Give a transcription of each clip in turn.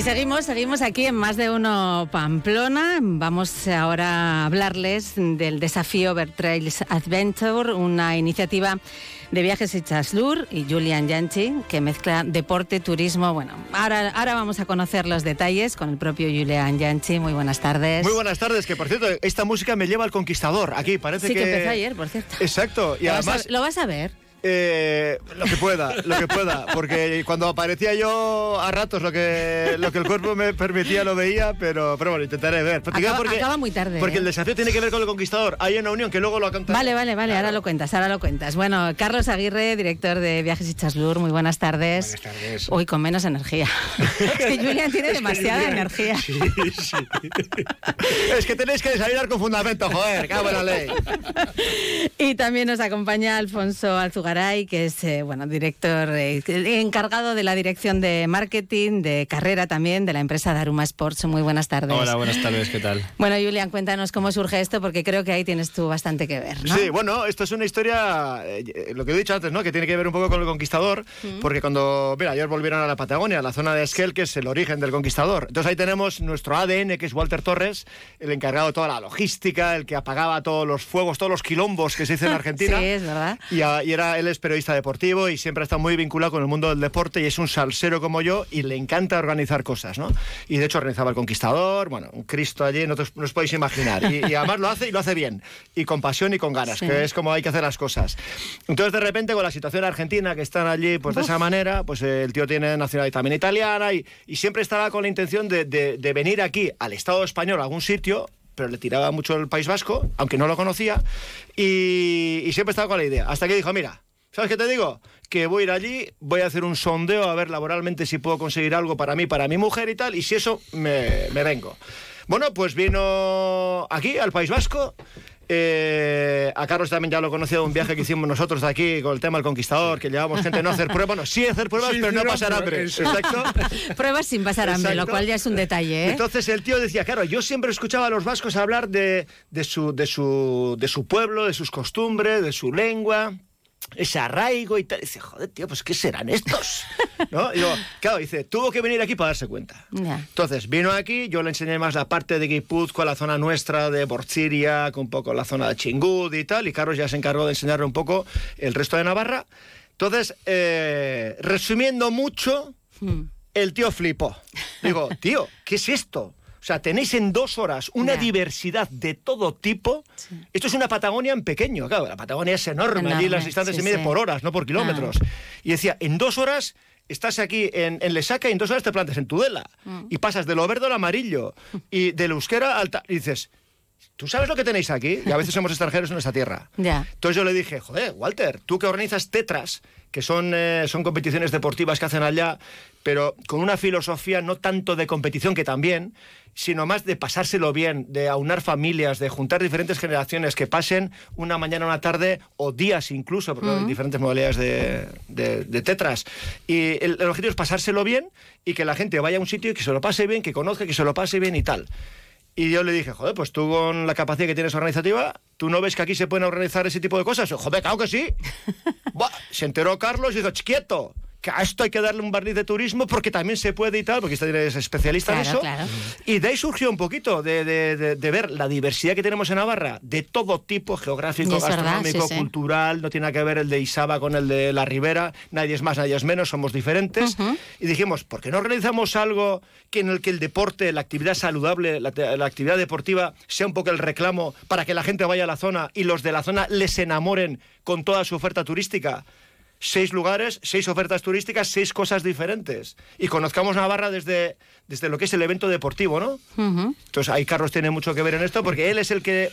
Y seguimos, seguimos aquí en Más de Uno Pamplona. Vamos ahora a hablarles del desafío Vertrails Adventure, una iniciativa de Viajes y Chaslur y Julian Yanchi, que mezcla deporte, turismo. Bueno, ahora, ahora vamos a conocer los detalles con el propio Julian Yanchi. Muy buenas tardes. Muy buenas tardes, que por cierto, esta música me lleva al conquistador. Aquí parece sí, que. que empezó ayer, por cierto. Exacto. Y ¿Lo, además. vas a, ¿Lo vas a ver? Eh, lo que pueda, lo que pueda, porque cuando aparecía yo a ratos lo que, lo que el cuerpo me permitía lo veía, pero, pero bueno, intentaré ver. Acaba, porque, acaba muy tarde. Porque ¿eh? el desafío tiene que ver con el conquistador. Hay una unión que luego lo contaré. Vale, vale, vale, ahora lo cuentas, ahora lo cuentas. Bueno, Carlos Aguirre, director de Viajes y Chaslur, muy buenas tardes. Buenas tardes. Hoy con menos energía. es que Julian tiene demasiada energía. Sí, sí. es que tenéis que desayunar con fundamento, joder, cago en la ley. y también nos acompaña Alfonso Que es eh, bueno, director eh, encargado de la dirección de marketing, de carrera también, de la empresa Daruma Sports. Muy buenas tardes. Hola, buenas tardes, ¿qué tal? Bueno, Julian, cuéntanos cómo surge esto, porque creo que ahí tienes tú bastante que ver, ¿no? Sí, bueno, esto es una historia, eh, lo que he dicho antes, ¿no? Que tiene que ver un poco con el conquistador, Mm. porque cuando, mira, ayer volvieron a la Patagonia, a la zona de Esquel, que es el origen del conquistador. Entonces ahí tenemos nuestro ADN, que es Walter Torres, el encargado de toda la logística, el que apagaba todos los fuegos, todos los quilombos que se dice en Argentina. Sí, es verdad. Y, a- y era, él es periodista deportivo y siempre está muy vinculado con el mundo del deporte y es un salsero como yo y le encanta organizar cosas, ¿no? Y de hecho organizaba el Conquistador, bueno, un Cristo allí, no, te os- no os podéis imaginar. Y, y además lo hace y lo hace bien. Y con pasión y con ganas, Sí. que es como hay que hacer las cosas. Entonces de repente con la situación argentina que están allí, pues de esa manera, pues el tío tiene nacionalidad también italiana y, y siempre estaba con la intención de, de- de venir aquí al Estado español, a algún sitio, pero le tiraba mucho el País Vasco, aunque no lo conocía, y, y siempre estaba con la idea. Hasta que dijo, mira, ¿sabes qué te digo? Que voy a ir allí, voy a hacer un sondeo a ver laboralmente si puedo conseguir algo para mí, para mi mujer y tal, y si eso, me, me vengo. Bueno, pues vino aquí, al País Vasco. eh, a Carlos también ya lo conocía de un viaje que hicimos nosotros de aquí con el tema del conquistador, que llevábamos gente a no hacer pruebas, bueno, sí hacer pruebas, Sí, pero no pasar hambre. Exacto. Pruebas sin pasar hambre, lo cual ya es un detalle, ¿eh? Entonces el tío decía, claro, yo siempre escuchaba a los vascos hablar de, de, su, de, su, de su pueblo, de sus costumbres, de su lengua, ese arraigo y tal. dice, joder, tío, pues ¿qué serán estos? ¿No? Y digo, claro, dice, tuvo que venir aquí para darse cuenta. Entonces vino aquí, yo le enseñé más la parte de Guipúzcoa, la zona nuestra de Bortsiria, con un poco la zona de Chingud y tal, y Carlos ya se encargó de enseñarle un poco el resto de Navarra. Entonces, eh, resumiendo mucho, Mm. el tío flipó. Digo, tío, ¿qué es esto? O sea, tenéis en dos horas una diversidad de todo tipo. Esto es una Patagonia en pequeño. Claro, la Patagonia es enorme. Allí las distancias sí, se miden sí. por horas, no por kilómetros. Y decía, en dos horas estás aquí en, en Lesaca y en dos horas te plantas en Tudela. Mm. Y pasas de lo verde al amarillo. Y del euskera al... Y dices, ¿tú sabes lo que tenéis aquí? Y a veces somos extranjeros en esta tierra. Ya. Entonces yo le dije, joder, Walter, tú que organizas tetras, que son, eh, son competiciones deportivas que hacen allá, pero con una filosofía no tanto de competición, que también, sino más de pasárselo bien, de aunar familias, de juntar diferentes generaciones que pasen una mañana, una tarde o días incluso, porque hay diferentes modalidades de, de- de tetras. Y el, el objetivo es pasárselo bien y que la gente vaya a un sitio y que se lo pase bien, que conozca, que se lo pase bien y tal. Y yo le dije, joder, pues tú con la capacidad que tienes organizativa, ¿tú no ves que aquí se pueden organizar ese tipo de cosas? Joder, claro que sí. Buah, se enteró Carlos y dijo, "Ch, que a esto hay que darle un barniz de turismo porque también se puede y tal, porque este es especialista en Claro, eso. claro. Y de ahí surgió un poquito de, de- de- de ver la diversidad que tenemos en Navarra, de todo tipo, geográfico, es verdad, gastronómico, sí, sí. cultural, no tiene nada que ver el de Isaba con el de la Ribera, nadie es más, nadie es menos, somos diferentes. Y dijimos, ¿por qué no organizamos algo que en el que el deporte, la actividad saludable, la, la actividad deportiva sea un poco el reclamo para que la gente vaya a la zona y los de la zona les enamoren con toda su oferta turística? Seis lugares, seis ofertas turísticas, seis cosas diferentes. Y conozcamos Navarra desde, desde lo que es el evento deportivo, ¿no? Ujú. Entonces ahí Carlos tiene mucho que ver en esto porque él es el que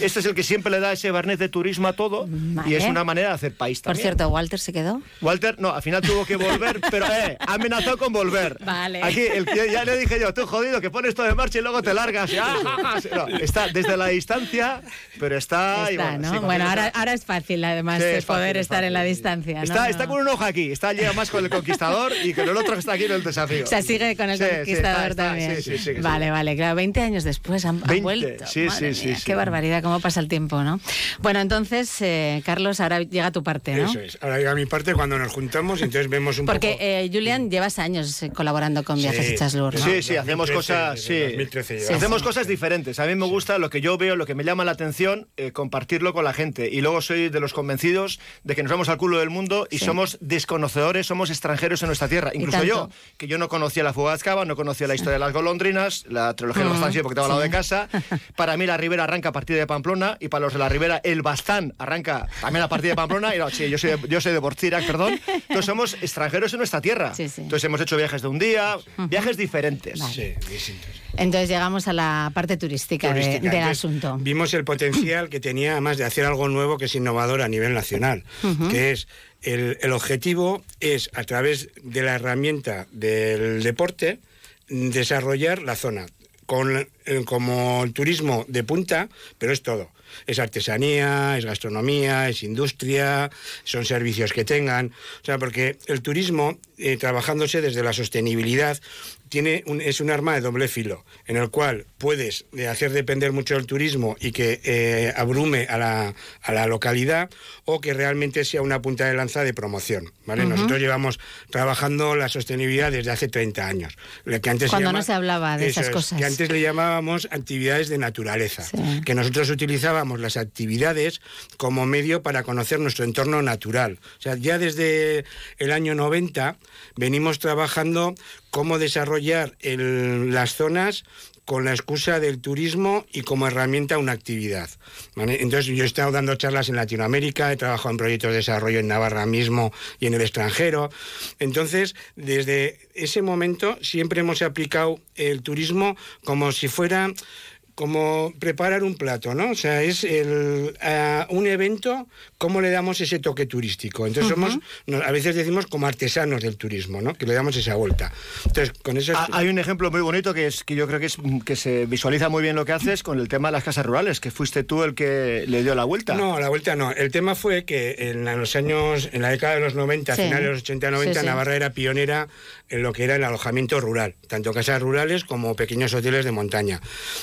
este es el que siempre le da ese barniz de turismo a todo y Vale. es una manera de hacer país Por también. cierto, Walter se quedó. Walter, no, al final tuvo que volver, pero eh, amenazó con volver. Vale. Aquí el ya le dije yo, tú jodido, que pones todo en marcha y luego te largas. Y, ja. No, está desde la distancia, pero está. y Está, bueno, ¿no? sí, bueno, ahora, ahora es fácil, además, Sí, de es fácil, poder es estar en la fácil. distancia. Está, No. está con un ojo aquí, está ya más con el conquistador y con el otro que está aquí en el desafío. O sea, sigue con el Sí, conquistador. conquistador también. vale, vale, claro, 20 años después han, vuelto. Sí, sí, sí, Qué barbaridad, cómo pasa el tiempo, ¿no? Bueno, entonces, eh, Carlos, ahora llega tu parte, ¿no? Eso es, ahora llega mi parte cuando nos juntamos y entonces vemos un Porque, poco... Porque, eh, Julián, llevas años eh, colaborando con Viajes y Chaslur, ¿no? Sí, sí, hacemos cosas... Sí. hacemos cosas diferentes. A mí me gusta lo que yo veo, lo que me llama la atención, compartirlo con la gente. Y luego soy de los convencidos de que nos vamos al culo del mundo y somos desconocedores, somos extranjeros en nuestra tierra. Incluso yo, que yo no conocía la fuga de Azcaba, no conocía la historia de las golondrinas, la trilogía de los porque estaba al lado de casa. Para mí la Ribera arranca a partir de Pamplona y para los de la Ribera el Bastán arranca también a partir de Pamplona. Y no, sí, yo soy, yo soy de Borchirac, perdón. Entonces somos extranjeros en nuestra tierra. Entonces hemos hecho viajes de un día, viajes diferentes. Sí, distintos. Entonces llegamos a la parte turística, del asunto. Vimos el potencial que tenía además de hacer algo nuevo que es innovador a nivel nacional, que es el, el, objetivo es a través de la herramienta del deporte desarrollar la zona con, eh, como el turismo de punta, pero es todo. Es artesanía, es gastronomía, es industria, son servicios que tengan. O sea, porque el turismo, eh, trabajándose desde la sostenibilidad, tiene un, es un arma de doble filo, en el cual puedes eh, hacer depender mucho del turismo y que eh, abrume a la, a la, localidad, o que realmente sea una punta de lanza de promoción. ¿vale? Nosotros llevamos trabajando la sostenibilidad desde hace 30 años. que antes Cuando no se hablaba de esas cosas. Que antes le llamábamos actividades de naturaleza, que nosotros utilizábamos las actividades como medio para conocer nuestro entorno natural. O sea, ya desde el año 90 venimos trabajando cómo desarrollar las zonas con la excusa del turismo y como herramienta una actividad. Entonces yo he estado dando charlas en Latinoamérica, he trabajado en proyectos de desarrollo en Navarra mismo y en el extranjero. Entonces, desde ese momento siempre hemos aplicado el turismo como si fuera como preparar un plato, ¿no? O sea, es el, un evento, ¿cómo le damos ese toque turístico? Entonces somos, a veces decimos como artesanos del turismo, ¿no? Que le damos esa vuelta. Entonces, con eso... Ah, hay un ejemplo muy bonito que, es, que yo creo que, es, que se visualiza muy bien lo que haces con el tema de las casas rurales, que fuiste tú el que le dio la vuelta. No, la vuelta no. El tema fue que en los años, en la década de los 90, finales de los 80-90, Navarra era pionera en lo que era el alojamiento rural, tanto casas rurales como pequeños hoteles de montaña.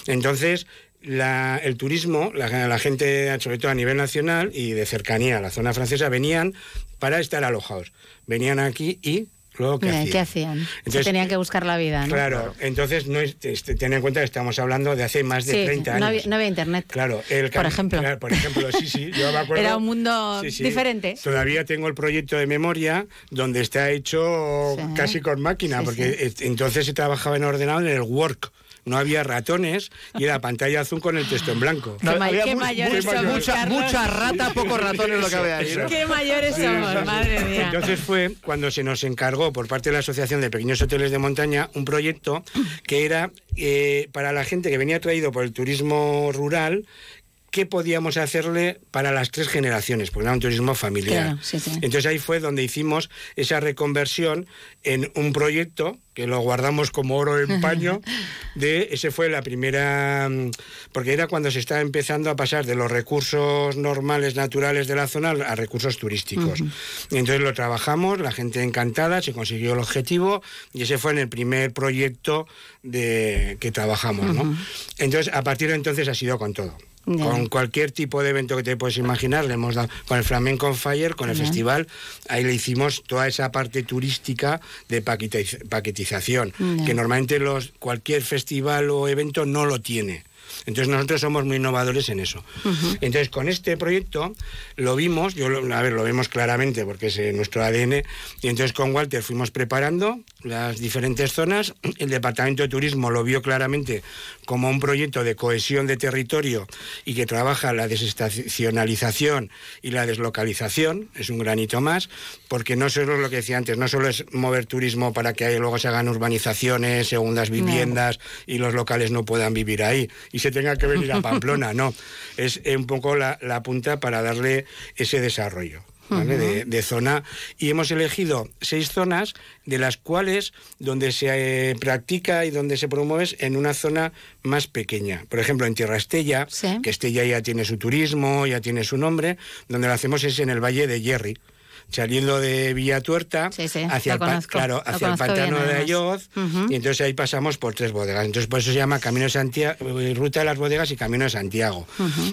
Entonces, el turismo, la, gente, sobre todo a nivel nacional y de cercanía a la zona francesa, venían para estar alojados. Venían aquí y luego ¿qué, hacían? Entonces, tenían que buscar la vida, ¿no? Claro, entonces no este, ten en cuenta que estamos hablando de hace más de 30 años. No había, internet. Claro, el por ejemplo. por ejemplo, sí, sí, yo me acuerdo. Era un mundo diferente. Todavía tengo el proyecto de memoria donde está hecho casi con máquina, porque entonces se trabajaba en ordenador en el Work no había ratones y era pantalla azul con el texto en blanco. qué, mayores somos, mucha, mucha, rata, pocos ratones lo que había ahí. Qué mayores somos, madre mía. Entonces fue cuando se nos encargó por parte de la Asociación de Pequeños Hoteles de Montaña un proyecto que era eh, para la gente que venía traído por el turismo rural qué podíamos hacerle para las tres generaciones, porque era un turismo familiar. Entonces ahí fue donde hicimos esa reconversión en un proyecto que lo guardamos como oro en paño, de ese fue la primera, mm, porque era cuando se estaba empezando a pasar de los recursos normales, naturales de la zona a recursos turísticos. Y entonces lo trabajamos, la gente encantada, se consiguió el objetivo y ese fue en el primer proyecto de, que trabajamos. ¿no? Entonces, a partir de entonces ha sido con todo. Con cualquier tipo de evento que te puedes imaginar, le hemos dado con el Flamenco Fire, con el festival, ahí le hicimos toda esa parte turística de paquetización, que normalmente los, cualquier festival o evento no lo tiene. Entonces nosotros somos muy innovadores en eso. Entonces con este proyecto lo vimos, yo a ver, lo vemos claramente porque es eh, nuestro ADN, y entonces con Walter fuimos preparando las diferentes zonas, el Departamento de Turismo lo vio claramente como un proyecto de cohesión de territorio y que trabaja la desestacionalización y la deslocalización, es un granito más, porque no solo lo que decía antes, no solo es mover turismo para que luego se hagan urbanizaciones, segundas viviendas y los locales no puedan vivir ahí y se tenga que venir a Pamplona, no. Es un poco la, punta para darle ese desarrollo. de, zona y hemos elegido seis zonas de las cuales donde se eh, practica y donde se promueve es en una zona más pequeña. Por ejemplo, en Tierra Estella, que Estella ya tiene su turismo, ya tiene su nombre, donde lo hacemos es en el Valle de Yerri saliendo de Villatuerta Sí, sí, hacia, el, conozco, claro, hacia el pantano de. Ayoz, y entonces ahí pasamos por tres bodegas. Entonces por eso se llama Camino de Santiago, Ruta de las Bodegas y Camino de Santiago.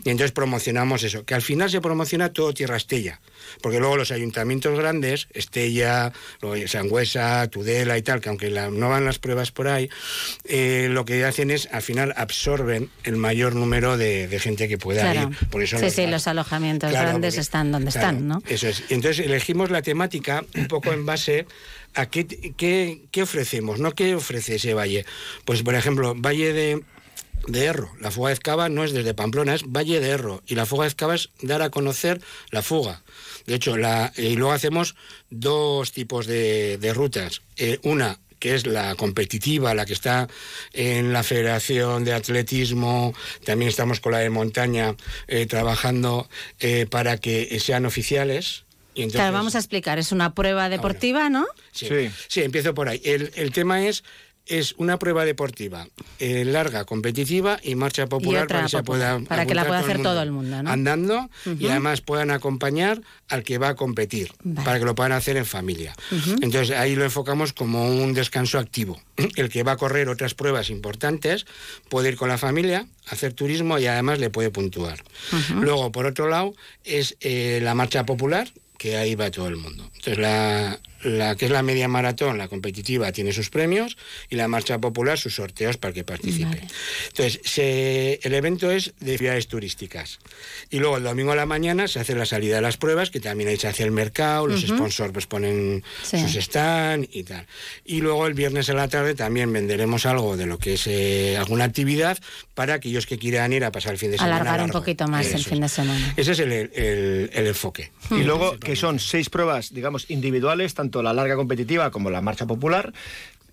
Y entonces promocionamos eso, que al final se promociona todo Tierra Estella, porque luego los ayuntamientos grandes, Estella, Sangüesa, Tudela y tal, que aunque la- no van las pruebas por ahí, eh, lo que hacen es al final absorben el mayor número de, de gente que pueda Claro. ir. Por eso Sí, los sí, los alojamientos Claro, grandes porque- están donde claro, están, ¿no? Eso es. Entonces elegimos la temática un poco en base a qué, qué, qué ofrecemos, ¿no? ¿Qué ofrece ese valle? Pues, por ejemplo, Valle de, de Erro. La fuga de Ezcaba no es desde Pamplona, es Valle de Erro. Y la fuga de Ezcaba es dar a conocer la fuga. De hecho, la, y luego hacemos dos tipos de, de rutas. Eh, una que es la competitiva, la que está en la Federación de Atletismo, también estamos con la de montaña eh, trabajando eh, para que sean oficiales. Y entonces, Claro, vamos a explicar. Es una prueba deportiva, ¿no? Sí, Sí. sí, empiezo por ahí. El, el tema es es una prueba deportiva eh, larga, competitiva y marcha popular otra para que, se pueda para que la pueda hacer todo el mundo, ¿no? Andando y además puedan acompañar al que va a competir, Vale. para que lo puedan hacer en familia. Entonces ahí lo enfocamos como un descanso activo. El que va a correr otras pruebas importantes puede ir con la familia, hacer turismo y además le puede puntuar. Luego, por otro lado, es eh, la marcha popular, que ahí va todo el mundo. Entonces, la, la que es la media maratón, la competitiva, tiene sus premios y la marcha popular sus sorteos para que participe. Vale. Entonces, se- el evento es de actividades turísticas. Y luego el domingo a la mañana se hace la salida de las pruebas, que también ahí se hace el mercado, los sponsors pues ponen Sí. sus stands y tal. Y luego el viernes a la tarde también venderemos algo de lo que es eh, alguna actividad para aquellos que quieran ir a pasar el fin de semana. Alargar un poquito más el fin de semana. Ese es el, el- el enfoque. Y luego, que son seis pruebas, digamos, individuales, tanto la larga competitiva como la marcha popular,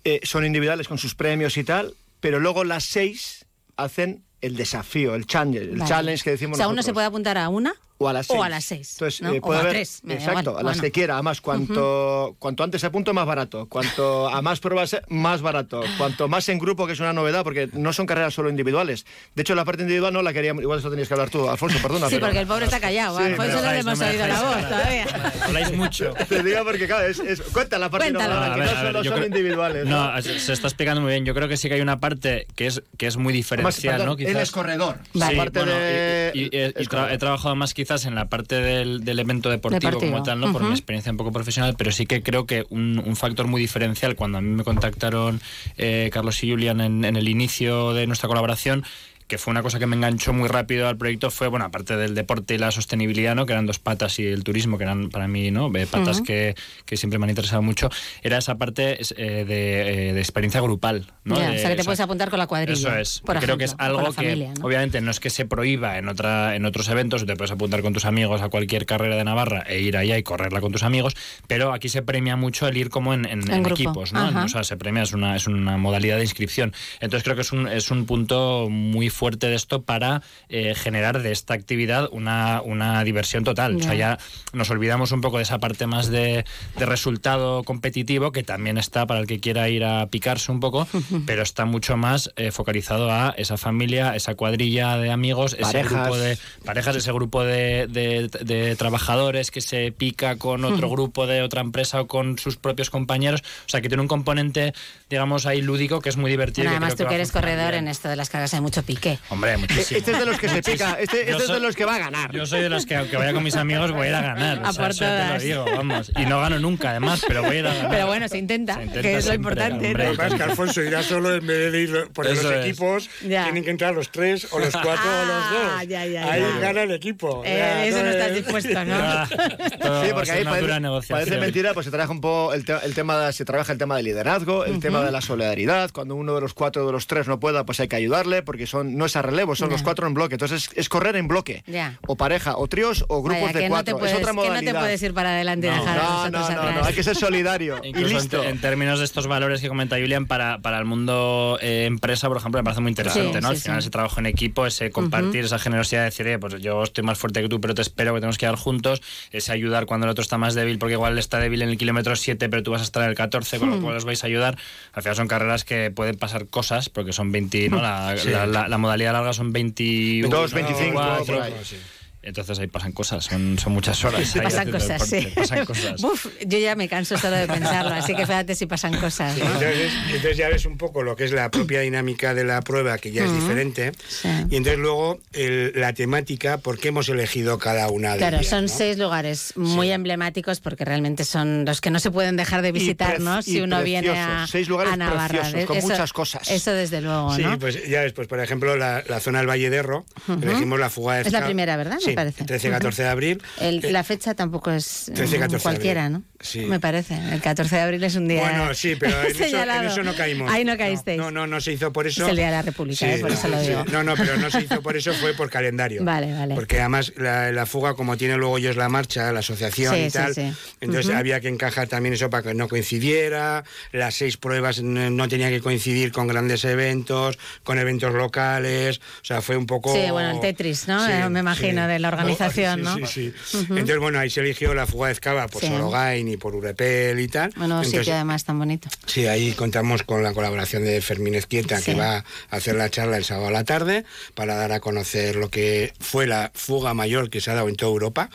eh, son individuales con sus premios y tal, pero luego las seis hacen el desafío, el challenge, el Vale. challenge que decimos O sea, uno se puede apuntar a una O a las seis. O a las seis, Entonces, ¿no? eh, O puede a haber- tres, me da Exacto, igual. a las Bueno. que quiera. Además, cuanto, cuanto antes se apunto, más barato. Cuanto a más pruebas, más barato. Cuanto más en grupo, que es una novedad, porque no son carreras solo individuales. De hecho, la parte individual no la queríamos. Igual eso tenías que hablar tú, Alfonso, perdona. Sí, pero- porque el pobre está callado. Sí, a Alfonso no le hemos no oído la voz todavía. Habláis mucho. Te digo porque, claro, es, es- cuenta la parte Cuéntalo. no, No, que a ver, no a ver, solo son creo- individuales. ¿no? No, se está explicando muy bien. Yo creo que sí que hay una parte que es, que es muy Además, diferencial, perdón, ¿no? él Quizás. es corredor. Sí, bueno, de... he, trabajado más quizás en la parte del, del evento deportivo, como tal, ¿no? Por mi experiencia un poco profesional, pero sí que creo que un, un factor muy diferencial cuando a mí me contactaron eh, Carlos y Julian en, en el inicio de nuestra colaboración que fue una cosa que me enganchó muy rápido al proyecto fue, bueno, aparte del deporte y la sostenibilidad, ¿no? que eran dos patas, y el turismo, que eran para mí ¿no? Eh, patas Ujú. que, que siempre me han interesado mucho, era esa parte eh, de, eh, de experiencia grupal. ¿no? Ya, De- o sea, que te o sea, puedes apuntar con la cuadrilla. eso es. por Y creo que es ejemplo, algo la que, familia, ¿no? obviamente, no es que se prohíba en otra en otros eventos, te puedes apuntar con tus amigos a cualquier carrera de Navarra e ir allá y correrla con tus amigos, pero aquí se premia mucho el ir como en, en- En equipos, ¿no? O sea, se premia, es una, es una modalidad de inscripción. Entonces creo que es un, es un punto muy fuerte de esto para eh, generar de esta actividad una, una diversión total. O sea, Ya. nos olvidamos un poco de esa parte más de, de resultado competitivo, que también está para el que quiera ir a picarse un poco, pero está mucho más eh, focalizado a esa familia, esa cuadrilla de amigos, ese grupo de parejas, ese grupo de, de- de trabajadores que se pica con otro grupo de otra empresa o con sus propios compañeros. O sea, que tiene un componente, digamos, ahí lúdico que es muy divertido. Bueno, además, creo tú que eres corredor, bien. en esto de las cargas hay mucho pique. Hombre, muchísimo. Este es de los que se pica. Este, este es de los que va a ganar. Yo soy de los que, aunque vaya con mis amigos, voy a ir a ganar. A O sea, por eso te lo digo, vamos. Y no gano nunca, además, pero voy a ir a ganar. Pero bueno, se intenta, Se intenta que es lo importante. hombre. ¿no? Lo que pasa es que Alfonso irá solo en vez de ir por los es. equipos, Ya. tienen que entrar los tres o los cuatro o los Ah, dos. ya, ya, Ahí gana el equipo. Eh, Ya, eso no es- estás dispuesto, ¿no? Ah, Sí, porque ahí parece, parece mentira, pues se trabaja un poco el, te- el tema de, se trabaja el tema del liderazgo, el tema de la solidaridad. Cuando uno de los cuatro de los tres no pueda, pues hay que ayudarle, porque son no es a relevo, son los cuatro en bloque. Entonces es, es correr en bloque. Ya. O pareja, o tríos, o grupos Vaya, de que, no cuatro. puedes, es otra que no modalidad. te puedes ir para adelante y No. dejar a los no, otros no, atrás. no, hay que ser solidario. y en, listo. te- en términos de estos valores que comenta Julian, para, para el mundo eh, empresa, por ejemplo, me parece muy interesante, Sí, ¿no? Al sí, final, sí. ese trabajo en equipo, ese compartir, esa generosidad de decir, "Eh, pues yo estoy más fuerte que tú, pero te espero que tenemos que ir juntos, ese ayudar cuando el otro está más débil, porque igual está débil en el kilómetro 7, pero tú vas a estar en el 14, con lo cual os vais a ayudar. Al final son carreras que pueden pasar cosas, porque son 20, ¿no? La, la- la- la modalidad larga son 22, 24, 25. Entonces ahí pasan cosas, son, son muchas horas. ahí Pasan haciendo cosas, sí. Pasan cosas. Uf, yo ya me canso solo de pensarlo, así que fíjate si pasan cosas. ¿no? Entonces, entonces ya ves un poco lo que es la propia dinámica de la prueba, que ya es diferente. Sí. Y entonces luego el- la temática, por qué hemos elegido cada una de Claro, ellas, son ¿no? seis lugares muy emblemáticos porque realmente son los que no se pueden dejar de visitar, ¿no? Si uno viene a, seis lugares a Navarra. preciosos, con Eso- muchas cosas. Eso desde luego, Sí, ¿no? pues ya ves, pues por ejemplo, la, la zona del Valle de Erro, elegimos la fuga de Es la primera, ¿verdad? Me Sí, parece. 13-14 de abril. El- Eh, la fecha tampoco es 13, 14 de cualquiera, abril. ¿no? Sí. Me parece. El 14 de abril es un día Bueno, sí, pero en eso, en señalado. eso no caímos. Ahí no caísteis. No, no, no se hizo por eso. Es el Día de la República, eh, por eso lo sí. digo. No, no, pero no se hizo por eso, fue por calendario. Vale, vale. Porque además la, la fuga, como tiene luego ellos la marcha, la asociación y tal, sí. entonces Ujú. había que encajar también eso para que no coincidiera, las seis pruebas no, no tenían que coincidir con grandes eventos, con eventos locales, o sea, fue un poco... Sí, bueno, el Tetris, ¿no? Eh, me imagino, de la organización, ¿no? Sí, sí. Entonces, bueno, ahí se eligió la fuga de Ezcaba por. Sorogain y por Urepel y tal. Bueno, Entonces, sitio además tan bonito. Sí, ahí contamos con la colaboración de Fermín Ezquieta, Sí. que va a hacer la charla el sábado a la tarde para dar a conocer lo que fue la fuga mayor que se ha dado en toda Europa,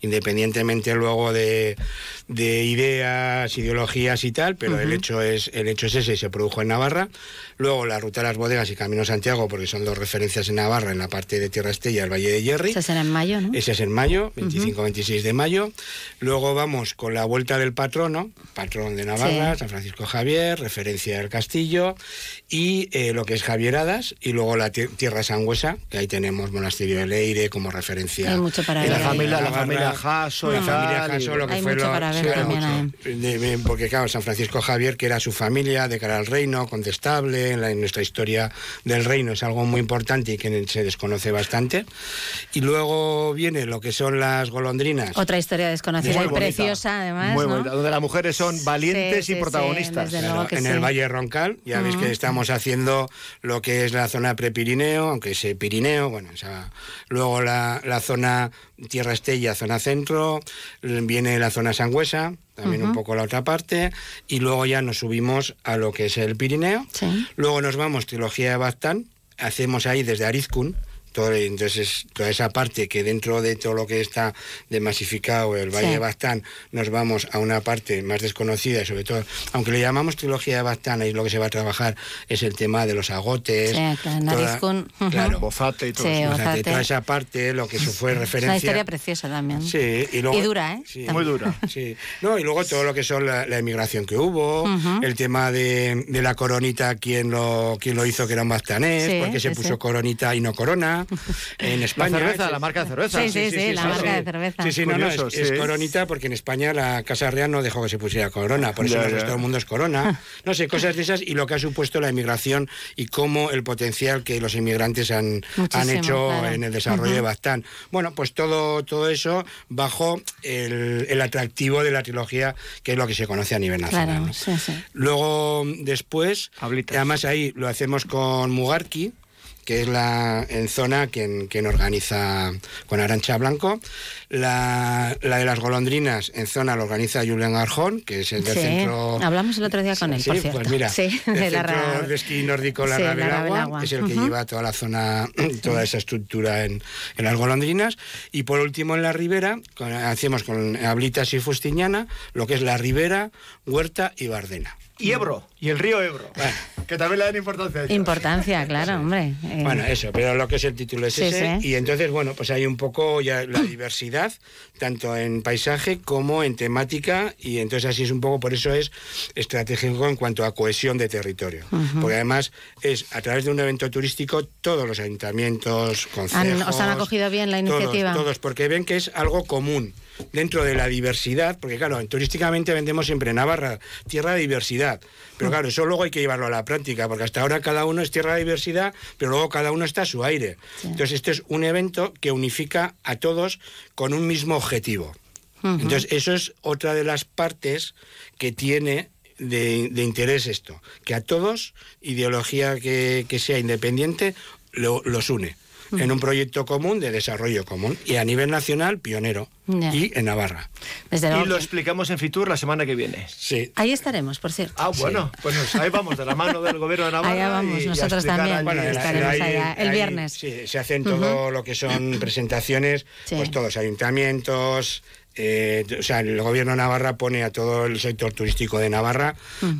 independientemente luego de, de ideas, ideologías y tal, pero el hecho es el hecho es ese, se produjo en Navarra. Luego la ruta de las bodegas y Camino Santiago, porque son dos referencias en Navarra, en la parte de Tierra Estella, el Valle de Hierri. Eso será en mayo, ¿no? Ese es en mayo, 25-26 de mayo. Luego vamos con la vuelta del patrono, patrón de Navarra, Sí. San Francisco Javier, referencia del castillo, y eh, lo que es Javieradas, y luego la tie- Tierra Sangüesa, que ahí tenemos Monasterio de Leire como referencia. Hay mucho para ver La familia, la familia Jasso y la familia Jasso, lo que Hay fue mucho lo- para ver sí, también mucho. De- porque claro, San Francisco Javier, que era su familia de cara al reino, contestable, en, la- en nuestra historia del reino es algo muy importante y que se desconoce bastante. Y luego viene lo que son las golondrinas. Otra historia desconocida y preciosa, además, Muy ¿no? bonita, donde las mujeres son valientes Sí, y sí, protagonistas. sí, desde Claro, luego que en sí. el Valle Roncal, ya veis que estamos haciendo lo que es la zona prepirineo, aunque es Pirineo, bueno, esa- luego la, la zona Tierra Estella, zona centro, viene la zona Sangüesa, también un poco la otra parte, y luego ya nos subimos a lo que es el Pirineo. Sí. Luego nos vamos trilogía de Baztán, hacemos ahí desde Arizcún, todo, entonces toda esa parte que dentro de todo lo que está de masificado el Valle Sí. de Baztán nos vamos a una parte más desconocida y sobre todo, aunque le llamamos trilogía de Baztán, ahí lo que se va a trabajar es el tema de los agotes. Sí, claro, toda- claro, Bozate y todo Sí, eso. o sea, que Bozate. toda esa parte, lo que se fue Es referencia. una historia preciosa también. Sí, y, luego, Y dura, ¿eh? Sí. Muy dura. Sí. No, y luego todo lo que son la, la emigración que hubo, el tema de, de la coronita, quién lo, quién lo hizo que era un bastanés, Sí, porque se puso sí. coronita y no corona en España. La cerveza, la marca de cerveza. Sí, sí, sí, la marca de cerveza. Sí, sí, no, no, es, coronita porque en España la Casa Real no dejó que se pusiera corona, por eso Ya, en el ya. resto del mundo es corona. No sé, cosas de esas y lo que ha supuesto la inmigración y cómo el potencial que los inmigrantes han, han hecho claro. en el desarrollo de Baztán. Bueno, pues todo, todo eso bajo el, el atractivo de la trilogía, que es lo que se conoce a nivel nacional. Claro, ¿no? sí, sí. Luego, después, Hablitas. además ahí lo hacemos con Mugarki, que es la en zona quien, quien organiza con Arancha Blanco. La, la de las golondrinas en zona lo organiza Julián Arjón, que es el del Sí, centro... hablamos el otro día con él, Sí, por cierto. pues mira, Sí, el de la centro ra- de esquí nórdico La Sí, la Ravelagua, es el que Ujú. lleva toda la zona, toda esa estructura en, en las golondrinas. Y por último en la ribera, con- hacemos con Ablitas y Fustiñana, lo que es la ribera, Huerta y Bardena. Y Ebro, y el río Ebro, que también le dan importancia. a. Importancia, claro, hombre. Eh, Bueno, eso, pero lo que es el título es Sí, ese. sí. Y entonces, bueno, pues hay un poco ya la diversidad, tanto en paisaje como en temática. Y entonces así es un poco, por eso es estratégico en cuanto a cohesión de territorio. Porque además es a través de un evento turístico, todos los ayuntamientos, consejos... os han acogido bien la todos, iniciativa. Todos, porque ven que es algo común dentro de la diversidad, porque claro, turísticamente vendemos siempre Navarra, tierra de diversidad, pero claro, eso luego hay que llevarlo a la práctica, porque hasta ahora cada uno es tierra de diversidad, pero luego cada uno está a su aire. Entonces, esto es un evento que unifica a todos con un mismo objetivo. Entonces, eso es otra de las partes que tiene de, de interés esto, que a todos, ideología que, que sea independiente, lo- los une. En un proyecto común de desarrollo común y a nivel nacional pionero y en Navarra. Desde Y lo que- explicamos en Fitur la semana que viene. Sí. Ahí estaremos, por cierto. Ah, bueno, pues ahí vamos, de la mano del gobierno de Navarra. Allá vamos, y- nosotros también. Bueno, estaremos ahí- allá el ahí, viernes. Sí, se hacen todo lo que son presentaciones, Sí. pues todos ayuntamientos. Eh, o sea, el gobierno de Navarra pone a todo el sector turístico de Navarra,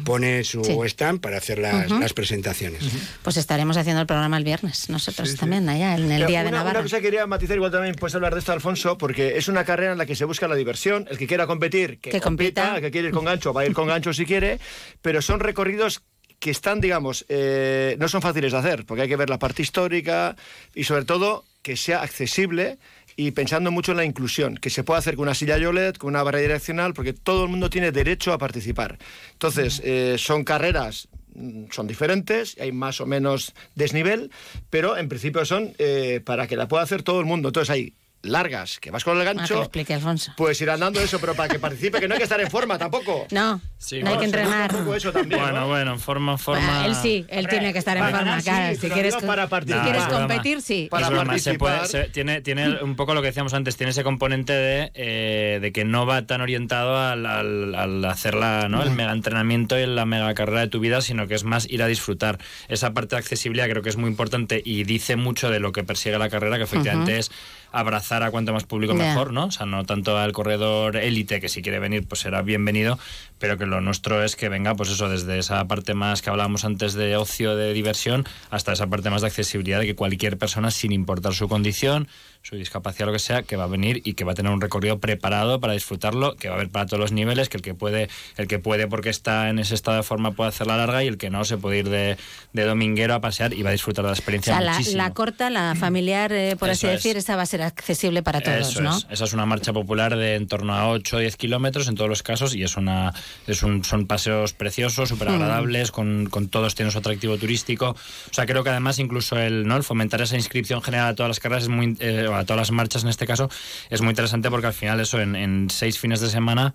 pone su Sí. stand para hacer las, las presentaciones. Pues estaremos haciendo el programa el viernes, nosotros también, allá, en el Pero Día de Navarra. Una cosa que quería matizar, igual también puedes hablar de esto, Alfonso, porque es una carrera en la que se busca la diversión. El que quiera competir, que, Que compita. compita. El que quiere ir con gancho, va a ir con gancho si quiere. Pero son recorridos que están, digamos, eh, no son fáciles de hacer, porque hay que ver la parte histórica y sobre todo que sea accesible y pensando mucho en la inclusión, que se pueda hacer con una silla Yolet, con una barra direccional, porque todo el mundo tiene derecho a participar. Entonces, eh, son carreras mm, son diferentes, hay más o menos desnivel, pero en principio son eh, para que la pueda hacer todo el mundo. Entonces hay largas, que vas con el Ah, que lo gancho, explique Alfonso. pues ir andando eso, pero para que participe, que no hay que estar en forma tampoco. No, Sí, no hay que entrenar. un poco eso también, Bueno, ¿no? bueno, en forma, en forma. Bueno, él sí, él tiene que estar en forma, sí, claro. Si quieres, para si participar. quieres competir, sí. Para es broma, se puede- participar. se- tiene, tiene un poco lo que decíamos antes, tiene ese componente de, eh, de que no va tan orientado al, al- al hacer la, ¿no? el mega entrenamiento y la mega carrera de tu vida, sino que es más ir a disfrutar. Esa parte de accesibilidad creo que es muy importante y dice mucho de lo que persigue la carrera, que efectivamente es abrazar a cuanto más público mejor, ¿no? O sea, no tanto al corredor élite, que si quiere venir, pues será bienvenido, pero que lo nuestro es que venga, pues eso, desde esa parte más que hablábamos antes de ocio, de diversión, hasta esa parte más de accesibilidad, de que cualquier persona, sin importar su condición, su discapacidad, lo que sea, que va a venir y que va a tener un recorrido preparado para disfrutarlo, que va a haber para todos los niveles, que el que puede, el que puede porque está en ese estado de forma puede hacerla larga y el que no se puede ir de, de dominguero a pasear y va a disfrutar de la O experiencia sea, la, muchísimo. la corta, la familiar, eh, por Eso así es. decir, esa va a ser accesible para todos, Eso ¿no? es. Esa es una marcha popular de en torno a 8 o 10 kilómetros en todos los casos y es una es un, son paseos preciosos, súper agradables, con, con todos tienen su atractivo turístico. O sea, creo que además incluso el, ¿no? el fomentar esa inscripción general a todas las carreras, es muy, eh, o a todas las marchas en este caso, es muy interesante porque al final eso en, en seis fines de semana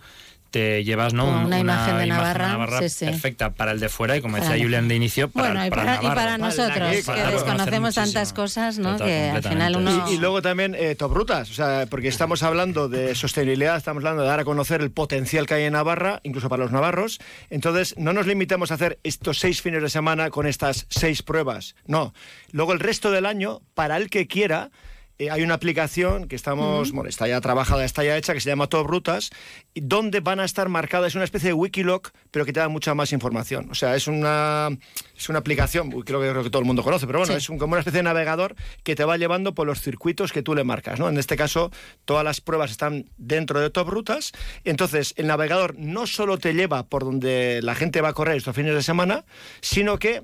te llevas ¿no? Una imagen de Navarra, sí, sí. perfecta para el de fuera y como Para decía el de Julián de inicio, para, bueno, y para para, y para nosotros, que claro, desconocemos tantas cosas, ¿no? Total, que al final uno... Y, y luego también eh, top rutas, o sea, porque estamos hablando de sostenibilidad, estamos hablando de dar a conocer el potencial que hay en Navarra, incluso para los navarros. Entonces, no nos limitemos a hacer estos seis fines de semana con estas seis pruebas. No. Luego, el resto del año, para el que quiera, eh, hay una aplicación que estamos, bueno, está ya trabajada, está ya hecha, que se llama Top Rutas, y donde van a estar marcadas, es una especie de Wikiloc, pero que te da mucha más información. O sea, es una, es una aplicación, creo que, creo que todo el mundo conoce, pero bueno, Sí. es un- como una especie de navegador que te va llevando por los circuitos que tú le marcas. ¿no? En este caso, todas las pruebas están dentro de Top Rutas. Entonces, el navegador no solo te lleva por donde la gente va a correr estos fines de semana, sino que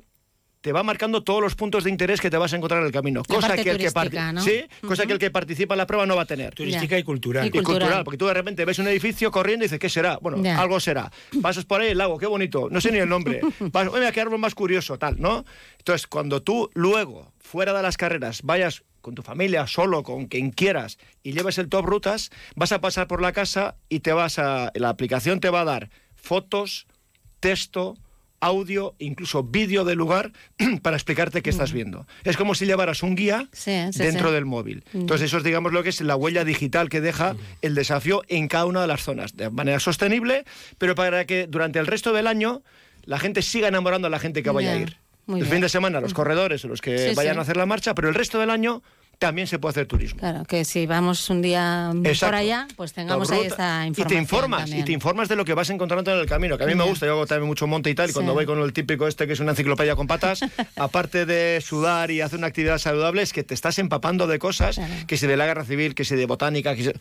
te va marcando todos los puntos de interés que te vas a encontrar en el camino. La Cosa parte que el que, ¿no? sí, cosa que el que participa en la prueba no va a tener. Turística y cultural. Y Y cultural. cultural. porque tú de repente ves un edificio corriendo y dices, ¿qué será? Bueno, Ya. algo será. Pasas por ahí el lago, qué bonito, no sé ni el nombre. Vas, oye, qué árbol más curioso, tal, ¿no? Entonces, cuando tú luego, fuera de las carreras, vayas con tu familia, solo, con quien quieras, y lleves el top rutas, vas a pasar por la casa y te vas a. La aplicación te va a dar fotos, texto, audio, incluso vídeo del lugar para explicarte qué estás viendo. Es como si llevaras un guía Sí, sí, dentro sí. del móvil. Entonces, eso es, digamos, lo que es la huella digital que deja el desafío en cada una de las zonas, de manera sostenible, pero para que durante el resto del año la gente siga enamorando a la gente que vaya a ir. el bien. fin de semana, los corredores o los que Sí, vayan sí. a hacer la marcha, pero el resto del año también se puede hacer turismo. Claro, que si vamos un día Exacto. por allá, pues tengamos ahí esta Y información te informas, también. y te informas de lo que vas encontrando en el camino, que a mí me gusta, yo hago también mucho monte y tal, y Sí. cuando voy con el típico este que es una enciclopedia con patas, aparte de sudar y hacer una actividad saludable, es que te estás empapando de cosas, Claro. que si de la guerra civil, que si de botánica, que si...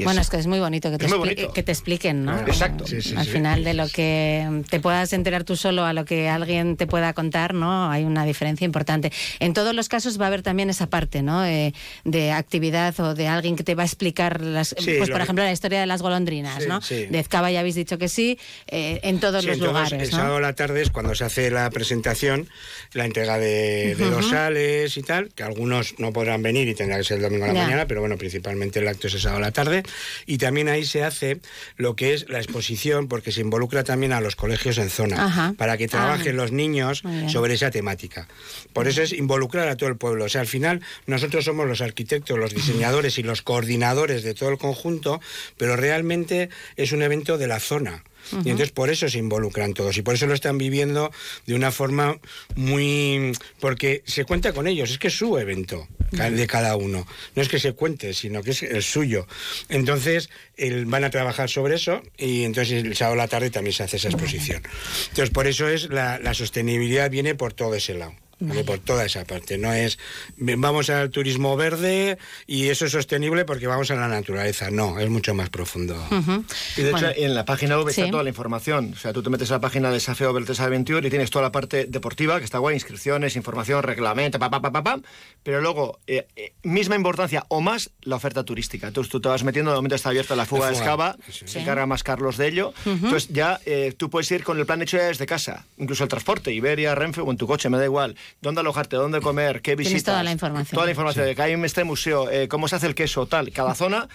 y Bueno, es- que es muy bonito que te, bonito. que te expliquen, ¿no? Exacto. Sí, sí, Al sí. final de lo que te puedas enterar tú solo a lo que alguien te pueda contar, ¿no? Hay una diferencia importante. En todos los casos va a haber también esa parte, ¿no? Eh, de actividad o de alguien que te va a explicar, las, pues por que- ejemplo la historia de las golondrinas, ¿no? De Ezcaba ya habéis dicho que sí, eh, en todos los entonces, lugares, el ¿no? sábado a la tarde es cuando se hace la presentación, la entrega de, de dorsales y tal, que algunos no podrán venir y tendrá que ser el domingo a la Ya. mañana, pero bueno, principalmente el acto es el sábado a la tarde. Y también ahí se hace lo que es la exposición, porque se involucra también a los colegios en zona, Ajá. para que trabajen Ah. los niños sobre esa temática. Por eso es involucrar a todo el pueblo. O sea, al final nosotros somos los arquitectos, los diseñadores y los coordinadores de todo el conjunto, pero realmente es un evento de la zona. Y entonces por eso se involucran todos y por eso lo están viviendo de una forma muy... porque se cuenta con ellos, es que es su evento de cada uno. No es que se cuente, sino que es el suyo. Entonces el- van a trabajar sobre eso y entonces el sábado a la tarde también se hace esa exposición. Entonces por eso es la, la sostenibilidad viene por todo ese lado. ¿Vale? Por toda esa parte. No es vamos al turismo verde y eso es sostenible porque vamos a la naturaleza. No, es mucho más profundo. Ujú. Y de Bueno. hecho, en la página web Sí. está toda la información. O sea, tú te metes a la página de Desafío Bertes Aventure y tienes toda la parte deportiva, que está guay, inscripciones, información, reglamento, pa, pa, pa, pa, pa. Pero luego, eh, eh, misma importancia o más la oferta turística. Entonces tú te vas metiendo, de momento está abierta la fuga La de Escava, sí. se encarga más Carlos de ello. Entonces ya eh, tú puedes ir con el plan hecho ya desde casa, incluso el transporte, Iberia, Renfe o en tu coche, me da igual. ¿Dónde alojarte? ¿Dónde comer? ¿Qué Tienes visitas? toda la información. Toda la información de que hay en este museo, eh, cómo se hace el queso, tal. Cada zona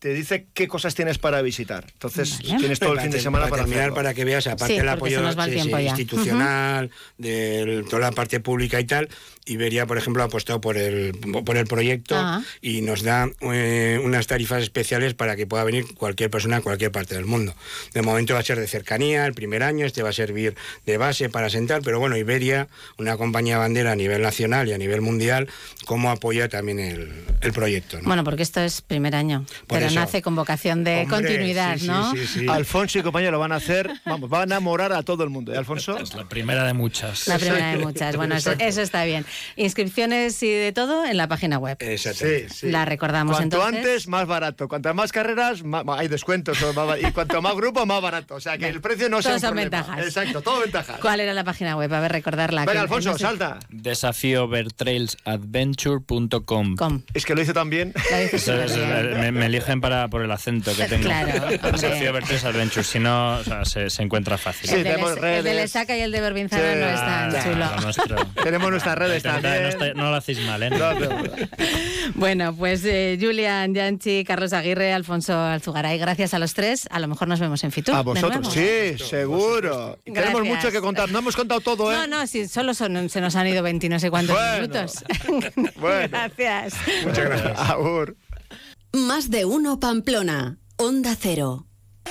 te dice qué cosas tienes para visitar. Entonces Vale. tienes todo el fin de semana para, terminar hacerlo. para que veas aparte Sí, apoyo el sí, sí, tiempo ya. institucional de toda la parte pública y tal Iberia por ejemplo ha apostado por el por el proyecto Ah. y nos da eh, unas tarifas especiales para que pueda venir cualquier persona a cualquier parte del mundo de momento va a ser de cercanía el primer año este va a servir de base para sentar pero bueno Iberia una compañía bandera a nivel nacional y a nivel mundial cómo apoya también el, el proyecto ¿no? Bueno, porque esto es primer año, Por pero eso. nace con vocación de Hombre, continuidad, sí, ¿no? sí, sí. Alfonso y compañero lo van a hacer, vamos, van a enamorar a todo el mundo. ¿eh, Alfonso? Es la primera de muchas. La primera de muchas. Bueno, eso, eso está bien. Inscripciones y de todo en la página web. Sí. La recordamos Cuanto entonces. antes, más barato. Cuantas más carreras, más, hay descuentos. y cuanto más grupo, más barato. O sea, que el precio no sea Todos un son problema. ventajas. Exacto, todo ventajas. ¿Cuál era la página web? A ver, recordarla. Venga, Alfonso, no sé. salta. Desafíovertrailsadventure.com. Com. Es que lo hice también. Eso bien. me, me eligen para, por el acento que tengo. Claro, hombre. Desafío Vertres Adventure, si no, o sea, se, se encuentra fácil. Sí, el, de tenemos Les- el de redes. Lesaca y el de Berbinzana Sí. no es tan Ah, chulo. Lo nuestro. Tenemos nuestras redes No, también. está- no lo hacéis mal, ¿eh? No, no. Bueno, pues eh, Julian, Yanchi, Carlos Aguirre, Alfonso Alzugaray, gracias a los tres. A lo mejor nos vemos en Fitur. A de vosotros, sí, seguro. Y Tenemos Gracias. mucho que contar. No hemos contado todo, ¿eh? No, no, sí, solo son- se nos han ido 20 y no sé cuántos Bueno, minutos. bueno. Gracias. Muchas gracias. Agur. Más de uno Pamplona. Onda Cero.